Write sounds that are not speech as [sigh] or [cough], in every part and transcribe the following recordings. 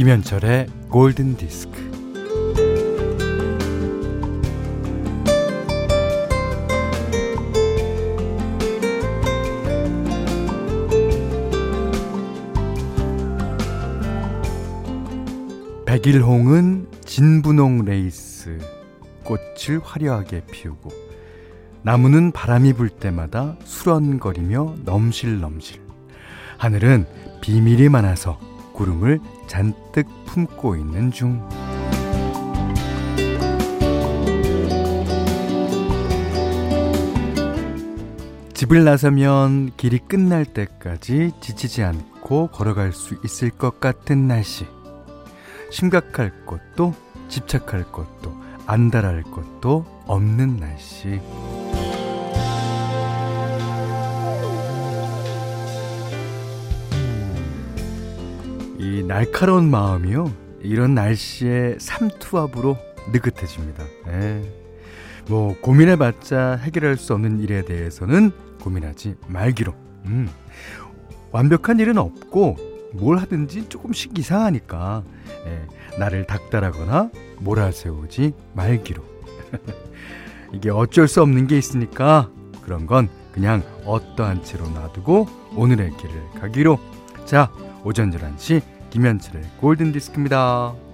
김현철의 골든 디스크. 백일홍은 진분홍 레이스 꽃을 화려하게 피우고 나무는 바람이 불 때마다 수런거리며 넘실넘실 하늘은 비밀이 많아서 구름을 잔뜩 품고 있는 중. 집을 나서면 길이 끝날 때까지 지치지 않고 걸어갈 수 있을 것 같은 날씨. 심각할 것도 집착할 것도 안달할 것도 없는 날씨. 이 날카로운 마음이요. 이런 날씨에 삼투압으로 느긋해집니다. 예. 뭐 고민해봤자 해결할 수 없는 일에 대해서는 고민하지 말기로. 음. 완벽한 일은 없고 뭘 하든지 조금씩 이상하니까 예. 나를 닥달하거나 몰아세우지 말기로. [laughs] 이게 어쩔 수 없는 게 있으니까 그런 건 그냥 어떠한 채로 놔두고 오늘의 길을 가기로. 자, 오전 11시 김현철의 골든디스크입니다.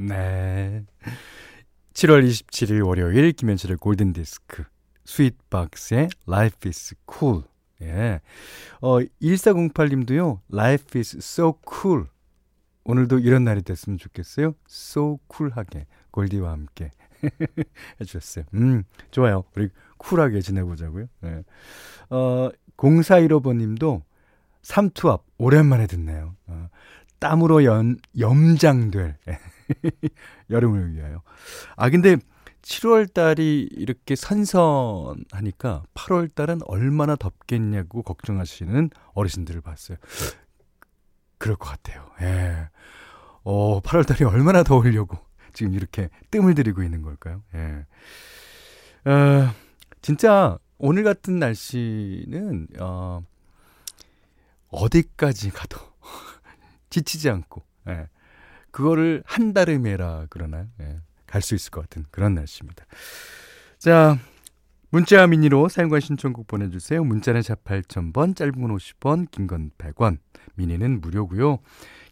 네. 7월 27일 월요일 김현철의 골든 디스크 스윗박스의 Life is Cool. 예. 어, 1408님도요 Life is so cool. 오늘도 이런 날이 됐으면 좋겠어요. So cool하게 골디와 함께 [laughs] 해 주셨어요. 음 좋아요. 우리 쿨하게 지내보자고요 예. 어, 0415번님도 삼투압 오랜만에 듣네요 어, 땀으로 연, 염장될 [laughs] 여름을 위하여. 아, 근데 7월 달이 이렇게 선선하니까 8월 달은 얼마나 덥겠냐고 걱정하시는 어르신들을 봤어요. 그럴 것 같아요. 예. 어, 8월 달이 얼마나 더우려고 지금 이렇게 뜸을 들이고 있는 걸까요? 예. 어, 진짜 오늘 같은 날씨는, 어, 어디까지 가도 [laughs] 지치지 않고, 예. 그거를 한달음에라 그러나요? 예. 갈 수 있을 것 같은 그런 날씨입니다. 자, 문자 미니로 사연과 신청곡 보내주세요. 문자는 샵 8000번, 짧은 건 50원, 긴 건 100원, 미니는 무료고요.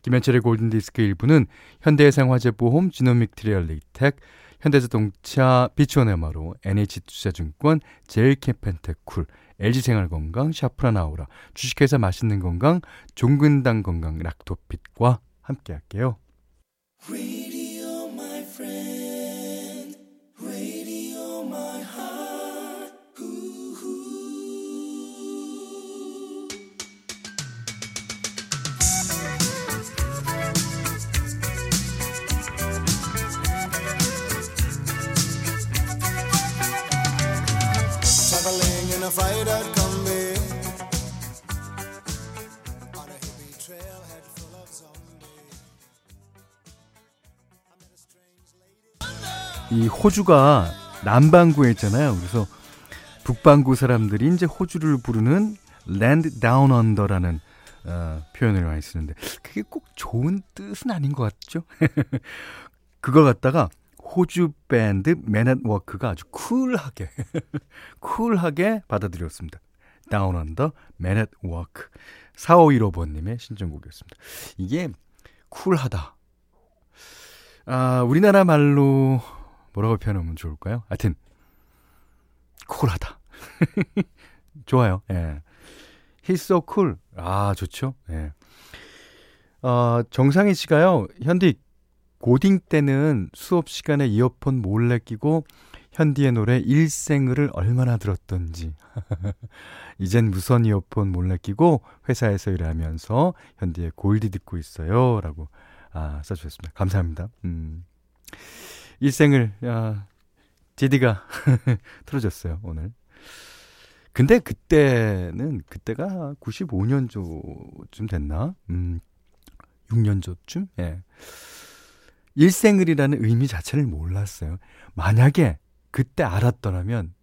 김현철의 골든디스크 1부는 현대해상화재보험, 지노믹트리 얼리텍, 현대자동차, 비추원에마로, NH투자증권, 제일캠펜테쿨, LG생활건강, 샤프라나우라, 주식회사 맛있는 건강, 종근당 건강, 락토핏과 함께할게요. 이 호주가 남반구에 있잖아요. 그래서 북반구 사람들이 이제 호주를 부르는 land down under라는 어, 표현을 많이 쓰는데 그게 꼭 좋은 뜻은 아닌 것 같죠? [laughs] 그걸 갖다가 호주 밴드 Men at Work가 아주 쿨하게 [laughs] 쿨하게 받아들였습니다. Down Under Men at Work 4515번님의 신청곡이었습니다. 이게 쿨하다. 아, 우리나라 말로 뭐라고 표현하면 좋을까요? 하여튼 쿨하다. [laughs] 좋아요. 예. He's so cool. 아, 좋죠. 예. 어, 정상희 씨가요. 현디 고딩 때는 수업 시간에 이어폰 몰래 끼고 현디의 노래 일생을 얼마나 들었던지. [laughs] 이젠 무선 이어폰 몰래 끼고 회사에서 일하면서 현디의 골디 듣고 있어요. 라고, 아, 써주셨습니다. 감사합니다. 음. 일생을, 야, 디디가 [laughs] 틀어줬어요, 오늘. 근데 그때는, 그때가 95년조쯤 됐나? 음, 6년조쯤? 예. 일생을이라는 의미 자체를 몰랐어요. 만약에 그때 알았더라면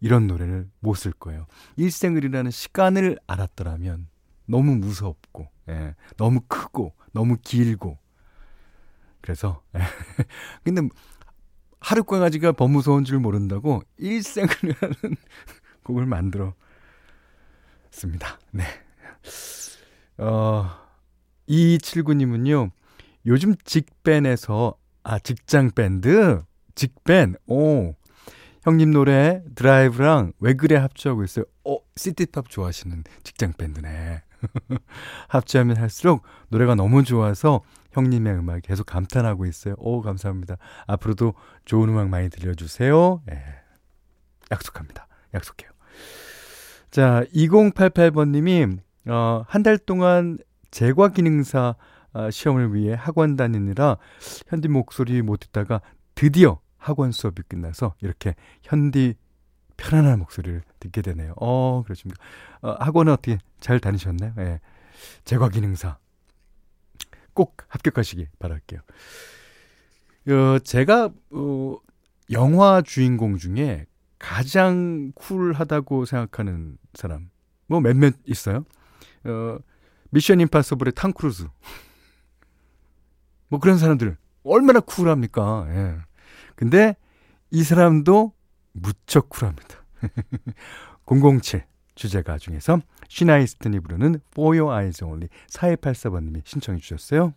이런 노래를 못 쓸 거예요. 일생을이라는 시간을 알았더라면 너무 무섭고, 예, 너무 크고, 너무 길고. 그래서, 예. [laughs] 근데 하룻강아지가 더 무서운 줄 모른다고 일생을이라는 [laughs] 곡을 만들어 습니다. 네. 어, 2279님은요, 요즘 직밴에서, 아, 직장 밴드? 직밴, 오. 형님 노래 드라이브랑 왜 그래 합주하고 있어요. 어, 시티팝 좋아하시는 직장 밴드네. [laughs] 합주하면 할수록 노래가 너무 좋아서 형님의 음악 계속 감탄하고 있어요. 오, 감사합니다. 앞으로도 좋은 음악 많이 들려주세요. 예. 약속합니다. 약속해요. 자, 2088번님이, 어, 한 달 동안 제과 기능사 어, 시험을 위해 학원 다니느라 현디 목소리 못 듣다가 드디어 학원 수업이 끝나서 이렇게 현디 편안한 목소리를 듣게 되네요. 어, 그렇습니까? 어, 학원은 어떻게 잘 다니셨나요? 예. 제과 기능사. 꼭 합격하시기 바랄게요. 어, 제가, 어, 영화 주인공 중에 가장 쿨하다고 생각하는 사람, 뭐 몇몇 있어요. 어, Mission Impossible의 톰 크루즈. 뭐 그런 사람들 얼마나 쿨합니까? 예. 근데 이 사람도 무척 쿨합니다. [laughs] 007 주제가 중에서 시나 이스턴이 부르는 For Your Eyes Only 4284번님이 신청해 주셨어요.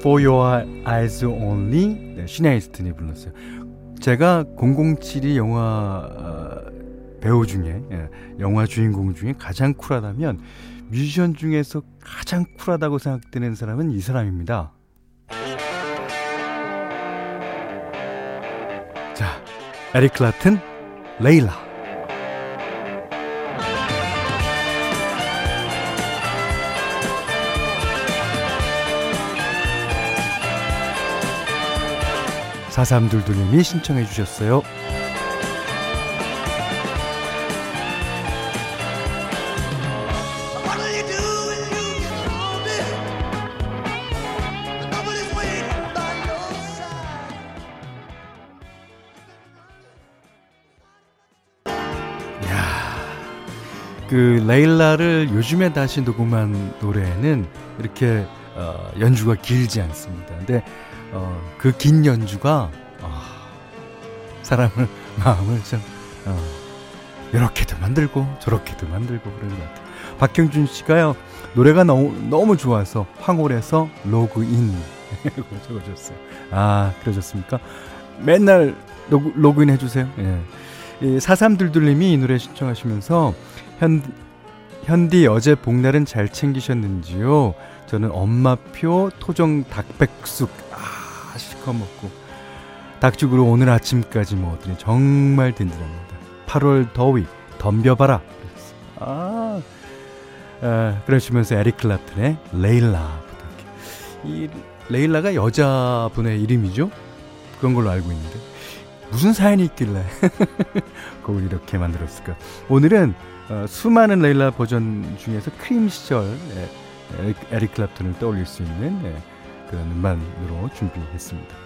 For Your Eyes Only 네, 시네이스튼이 불렀어요. 제가 007이 영화 어, 배우 중에 예, 영화 주인공 중에 가장 쿨하다면 뮤지션 중에서 가장 쿨하다고 생각되는 사람은 이 사람입니다. 자, 에릭 클라튼, 레일라. 4322님이 신청해 주셨어요. 그 레일라를 요즘에 다시 녹음한 노래는 이렇게 어, 연주가 길지 않습니다. 근데 어, 그 긴 연주가 어, 사람을 [laughs] 마음을 좀 어, 이렇게도 만들고 저렇게도 만들고 그런 것 같아요. 박형준 씨가요 노래가 너무 너무 좋아서 황홀에서 로그인 [laughs] 적어줬어요. 아 그러셨습니까? 맨날 로그, 로그인 해주세요. 예. 이 사삼둘둘님이 이 노래 신청하시면서 현 현디 어제 복날은 잘 챙기셨는지요? 저는 엄마표 토종 닭백숙 실컷 먹고 닭죽으로 오늘 아침까지 먹었더니 정말 든든합니다. 8월 더위 덤벼봐라. 아, 아 그러시면서 에릭 클라튼의 레일라. 이 레일라가 여자분의 이름이죠? 그런 걸로 알고 있는데 무슨 사연이 있길래 [laughs] 그걸 이렇게 만들었을까? 오늘은 어, 수많은 레일라 버전 중에서 크림 시절 에, 에릭, 클라튼을 떠올릴 수 있는 예, 그런 음반으로 준비했습니다.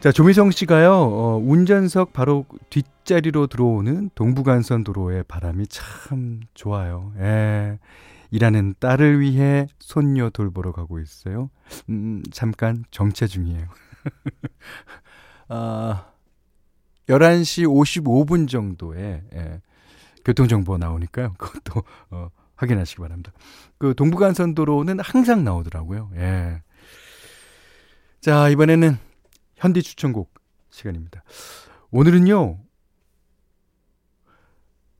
자, 조미성 씨가요, 어, 운전석 바로 뒷자리로 들어오는 동부간선 도로의 바람이 참 좋아요. 예. 일하는 딸을 위해 손녀 돌보러 가고 있어요. 음, 잠깐 정체 중이에요. [laughs] 아, 11시 55분 정도에, 예, 교통정보 나오니까요. 그것도 어, 확인하시기 바랍니다. 그 동부간선도로는 항상 나오더라고요. 예. 자, 이번에는 현디 추천곡 시간입니다. 오늘은요,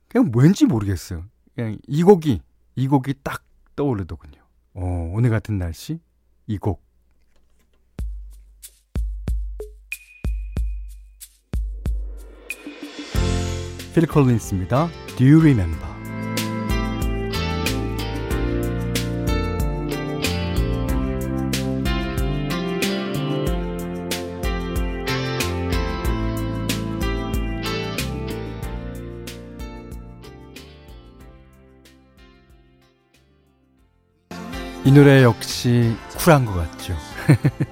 그냥 왠지 모르겠어요. 그냥 이 곡이, 이 곡이 딱 떠오르더군요. 어, 오늘 같은 날씨, 이 곡. 필 컬린스입니다. Do you remember? 이 노래 역시 쿨한 것 같죠.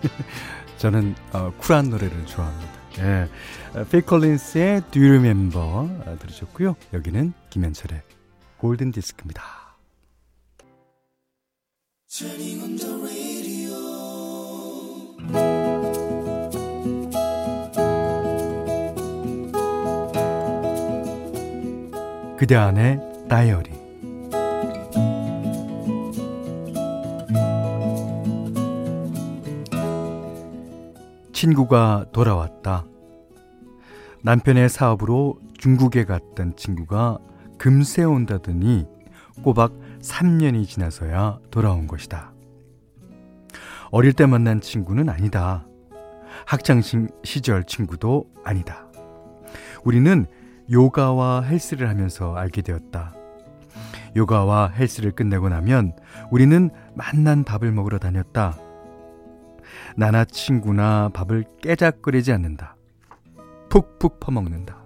[laughs] 저는 어, 쿨한 노래를 좋아합니다. 예. 필 컬린스의 Do You Remember 어, 들으셨고요. 여기는 김현철의 골든 디스크입니다. 그대 안의 다이어리 친구가 돌아왔다. 남편의 사업으로 중국에 갔던 친구가 금세 온다더니 꼬박 3년이 지나서야 돌아온 것이다. 어릴 때 만난 친구는 아니다. 학창 시절 친구도 아니다. 우리는 요가와 헬스를 하면서 알게 되었다. 요가와 헬스를 끝내고 나면 우리는 만난 밥을 먹으러 다녔다. 나나 친구나 밥을 깨작거리지 않는다. 푹푹 퍼먹는다.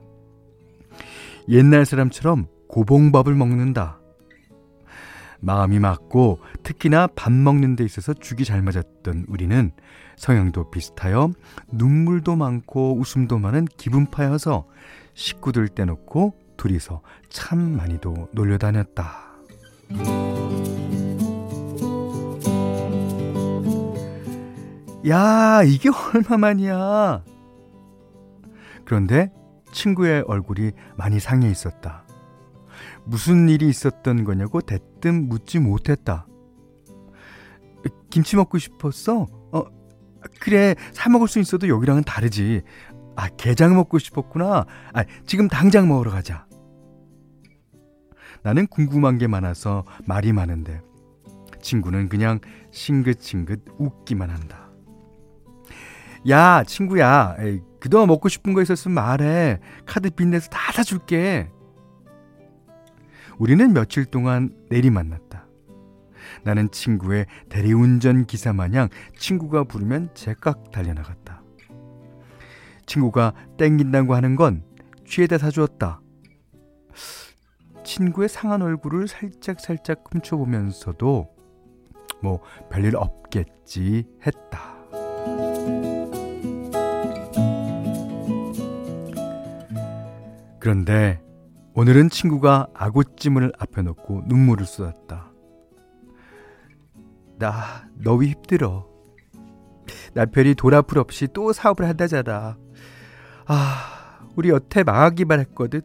옛날 사람처럼 고봉밥을 먹는다. 마음이 맞고 특히나 밥 먹는 데 있어서 죽이 잘 맞았던 우리는 성향도 비슷하여 눈물도 많고 웃음도 많은 기분파여서 식구들 떼놓고 둘이서 참 많이도 놀려다녔다. 야, 이게 [laughs] 얼마만이야? 그런데 친구의 얼굴이 많이 상해 있었다. 무슨 일이 있었던 거냐고 대뜸 묻지 못했다. 김치 먹고 싶었어? 어, 그래. 사 먹을 수 있어도 여기랑은 다르지. 아, 게장 먹고 싶었구나. 아, 지금 당장 먹으러 가자. 나는 궁금한 게 많아서 말이 많은데 친구는 그냥 싱긋싱긋 웃기만 한다. 야, 친구야. 에이, 그동안 먹고 싶은 거 있었으면 말해. 카드 빚내서 다 사줄게. 우리는 며칠 동안 내리 만났다. 나는 친구의 대리운전 기사 마냥 친구가 부르면 제깍 달려나갔다. 친구가 땡긴다고 하는 건 취해다 사주었다. 친구의 상한 얼굴을 살짝살짝 훔쳐보면서도 뭐 별일 없겠지 했다. 그런데 오늘은 친구가 아구찜을 앞에 놓고 눈물을 쏟았다. 나 너무 힘들어. 남편이 돌아풀 없이 또 사업을 한다잖아. 아, 우리 여태 망하기만 했거든.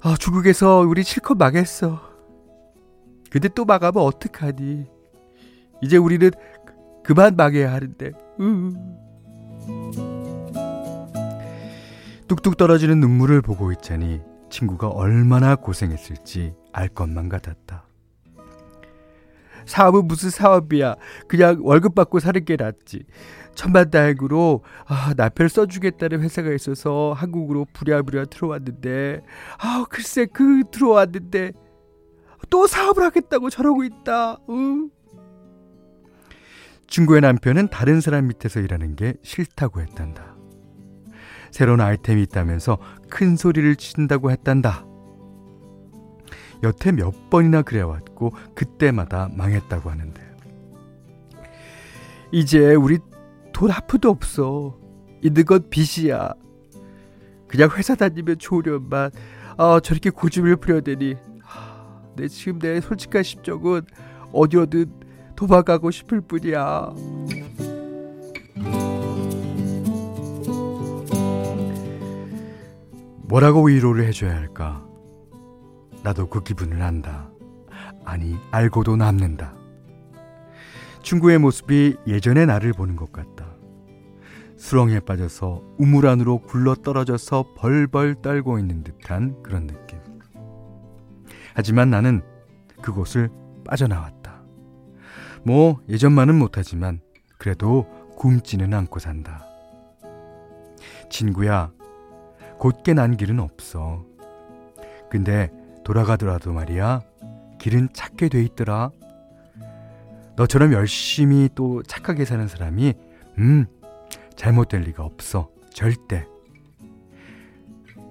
아, 중국에서 우리 실컷 망했어. 근데 또 망하면 어떡하니? 이제 우리는 그만 망해야 하는데. 으. 뚝뚝 떨어지는 눈물을 보고 있자니 친구가 얼마나 고생했을지 알 것만 같았다. 사업은 무슨 사업이야. 그냥 월급 받고 사는 게 낫지. 천만다행으로 아, 나표를 써주겠다는 회사가 있어서 한국으로 부랴부랴 들어왔는데 아 글쎄 그 들어왔는데 또 사업을 하겠다고 저러고 있다. 응? 친구의 남편은 다른 사람 밑에서 일하는 게 싫다고 했단다. 새로운 아이템이 있다면서 큰 소리를 친다고 했단다. 여태 몇 번이나 그래왔고 그때마다 망했다고 하는데 이제 우리 돈 하프도 없어. 있는 건 빚이야. 그냥 회사 다니면 좋으련만 아, 저렇게 고집을 부려대니 아, 내 지금 내 솔직한 심정은 어디로든 도망가고 싶을 뿐이야. 뭐라고 위로를 해줘야 할까? 나도 그 기분을 안다. 아니, 알고도 남는다. 친구의 모습이 예전의 나를 보는 것 같다. 수렁에 빠져서 우물 안으로 굴러 떨어져서 벌벌 떨고 있는 듯한 그런 느낌. 하지만 나는 그곳을 빠져나왔다. 뭐 예전만은 못하지만 그래도 굶지는 않고 산다. 친구야, 곧게 난 길은 없어. 근데 돌아가더라도 말이야, 길은 찾게 돼 있더라. 너처럼 열심히 또 착하게 사는 사람이, 음, 잘못될 리가 없어. 절대.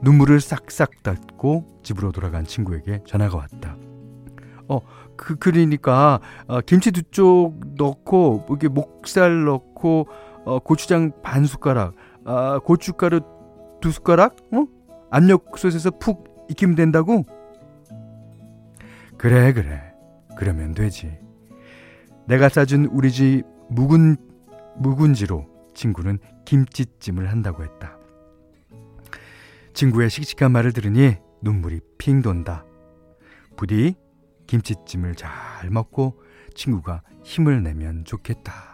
눈물을 싹싹 닦고 집으로 돌아간 친구에게 전화가 왔다. 어, 그, 그러니까, 어, 김치 두 쪽 넣고, 이게 목살 넣고, 어, 고추장 반 숟가락, 아, 고춧가루 두 숟가락, 어? 압력솥에서 푹 익히면 된다고? 그래, 그래. 그러면 되지. 내가 싸준 우리 집 묵은, 묵은지로 친구는 김치찜을 한다고 했다. 친구의 씩씩한 말을 들으니 눈물이 핑 돈다. 부디 김치찜을 잘 먹고 친구가 힘을 내면 좋겠다.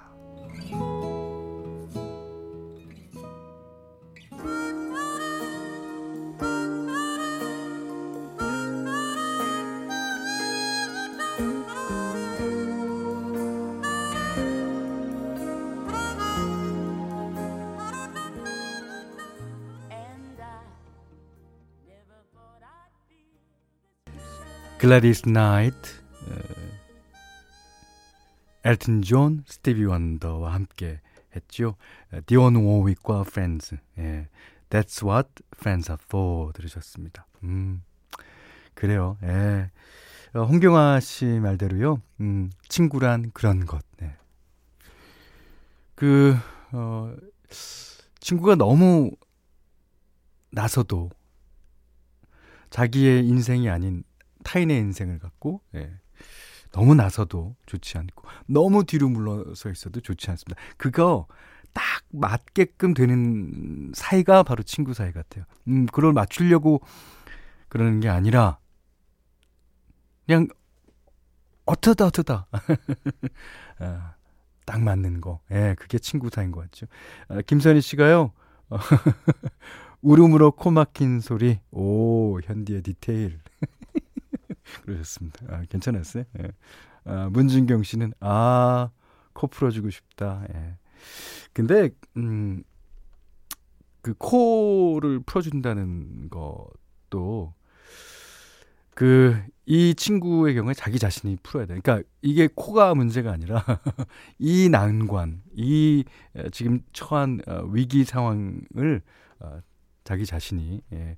글라디스 나이트, 엘튼 존, 스티비 원더와 함께 했죠. 디온 워윅과 프렌즈. 예. That's what friends are for 들으셨습니다. 음. 그래요. 예. 어, 홍경아 씨 말대로요. 음, 친구란 그런 것. 네. 그, 어, 친구가 너무 나서도 자기의 인생이 아닌 타인의 인생을 갖고 예. 너무 나서도 좋지 않고 너무 뒤로 물러서 있어도 좋지 않습니다. 그거 딱 맞게끔 되는 사이가 바로 친구 사이 같아요. 음, 그걸 맞추려고 그러는 게 아니라 그냥 어쩌다 어쩌다 [laughs] 아, 딱 맞는 거. 예, 그게 친구 사이인 것 같죠. 아, 김선희 씨가요. [laughs] 울음으로 코 막힌 소리. 오, 현디의 디테일. [laughs] 그러셨습니다. 아, 괜찮았어요? 예. 아, 문진경 씨는, 아, 코 풀어주고 싶다. 예. 근데, 음, 그 코를 풀어준다는 것도, 그, 이 친구의 경우에 자기 자신이 풀어야 돼. 그러니까 이게 코가 문제가 아니라, [laughs] 이 난관, 이 지금 처한 어, 위기 상황을 어, 자기 자신이, 예,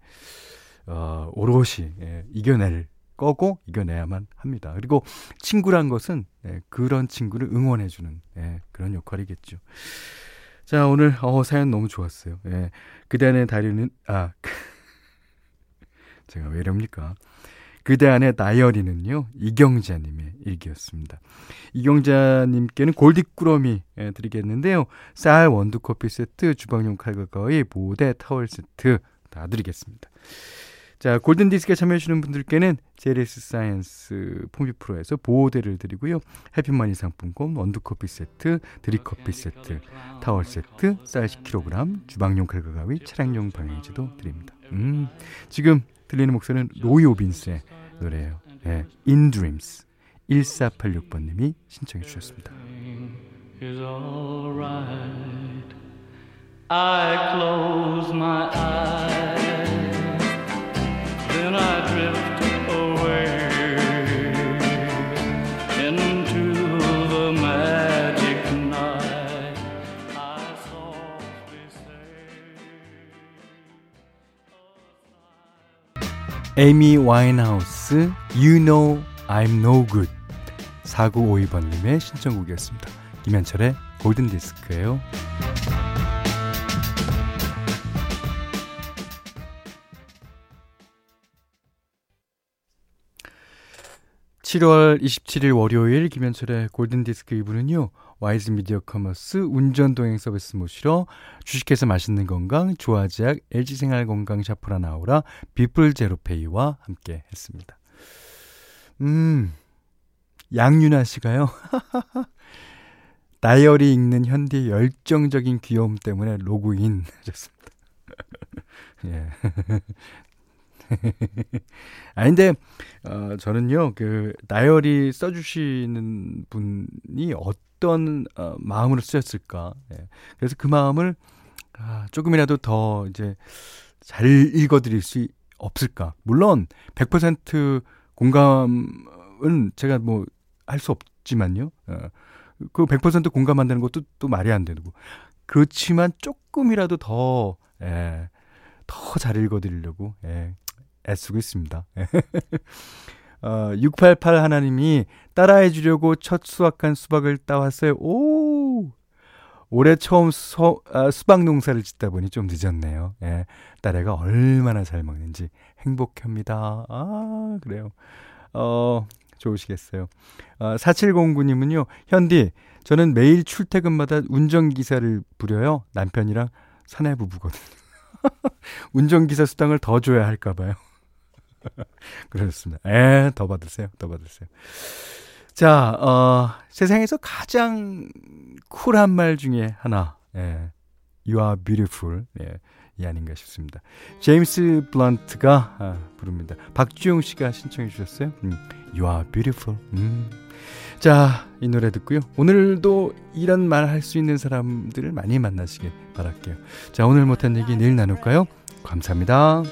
어, 오롯이 예, 이겨낼 거고 이겨내야만 합니다. 그리고 친구란 것은 네, 그런 친구를 응원해주는 네, 그런 역할이겠죠. 자 오늘 어, 사연 너무 좋았어요. 예, 그대 안의 다리는 아 [laughs] 제가 왜 이럽니까? 그대 안의 다이어리는요 이경자님의 일기였습니다. 이경자님께는 골디꾸러미 예, 드리겠는데요. 쌀 원두 커피 세트, 주방용 칼과 가위 보호대 타월 세트 다 드리겠습니다. 자, 골든디스크에 참여해주시는 분들께는 제리스 사이언스 폼비 프로에서 보호대를 드리고요. 해피머니 상품권, 원두커피 세트, 드립커피 세트, 타월 세트, 쌀 10kg, 주방용 칼과 가위, 차량용 방향제도 드립니다. 음, 지금 들리는 목소리는 로이 오비슨의 노래예요. 네, In Dreams. 1486번님이 신청해 주셨습니다. I close my eyes. 에이미 와인하우스 You Know I'm No Good 4952번님의 신청곡이었습니다. 김현철의 골든디스크예요. 7월 27일 월요일 김현철의 골든디스크 2부는요. 와이즈 미디어 커머스 운전동행 서비스 모시러 주식회사 맛있는 건강 조화제약 LG생활건강 샤프라 나오라 비플 제로페이와 함께 했습니다. 음, 양윤아 씨가요. [laughs] 다이어리 읽는 현디의 열정적인 귀여움 때문에 로그인 하셨습니다. [laughs] 예. [laughs] 아니, 근데, 어, 저는요, 그, 다이어리 써주시는 분이 어떤, 어, 마음으로 쓰셨을까. 예. 그래서 그 마음을, 아, 조금이라도 더 이제 잘 읽어드릴 수 없을까. 물론, 100% 공감은 제가 뭐, 할 수 없지만요. 어, 그 100% 공감한다는 것도 또 말이 안 되고. 그렇지만 조금이라도 더, 예, 더 잘 읽어드리려고, 예, 애쓰고 있습니다. [laughs] 어, 688 하나님이 따라해 주려고 첫 수확한 수박을 따왔어요. 오! 올해 처음 수, 아, 수박 농사를 짓다 보니 좀 늦었네요. 예. 딸애가 얼마나 잘 먹는지 행복합니다. 아, 그래요. 어, 좋으시겠어요. 어, 4709님은요, 현디, 저는 매일 출퇴근마다 운전기사를 부려요. 남편이랑 사내부부거든요. [laughs] 운전기사 수당을 더 줘야 할까봐요. [laughs] 그렇습니다. 에, 더 받으세요. 더 받으세요. 자, 어, 세상에서 가장 쿨한 말 중에 하나, 예, You are beautiful. 예, 이 아닌가 싶습니다. 제임스 블런트가 아, 부릅니다. 박주영 씨가 신청해 주셨어요. 음, You are beautiful. 음. 자, 이 노래 듣고요. 오늘도 이런 말 할 수 있는 사람들을 많이 만나시길 바랄게요. 자, 오늘 못한 얘기 내일 나눌까요? 감사합니다.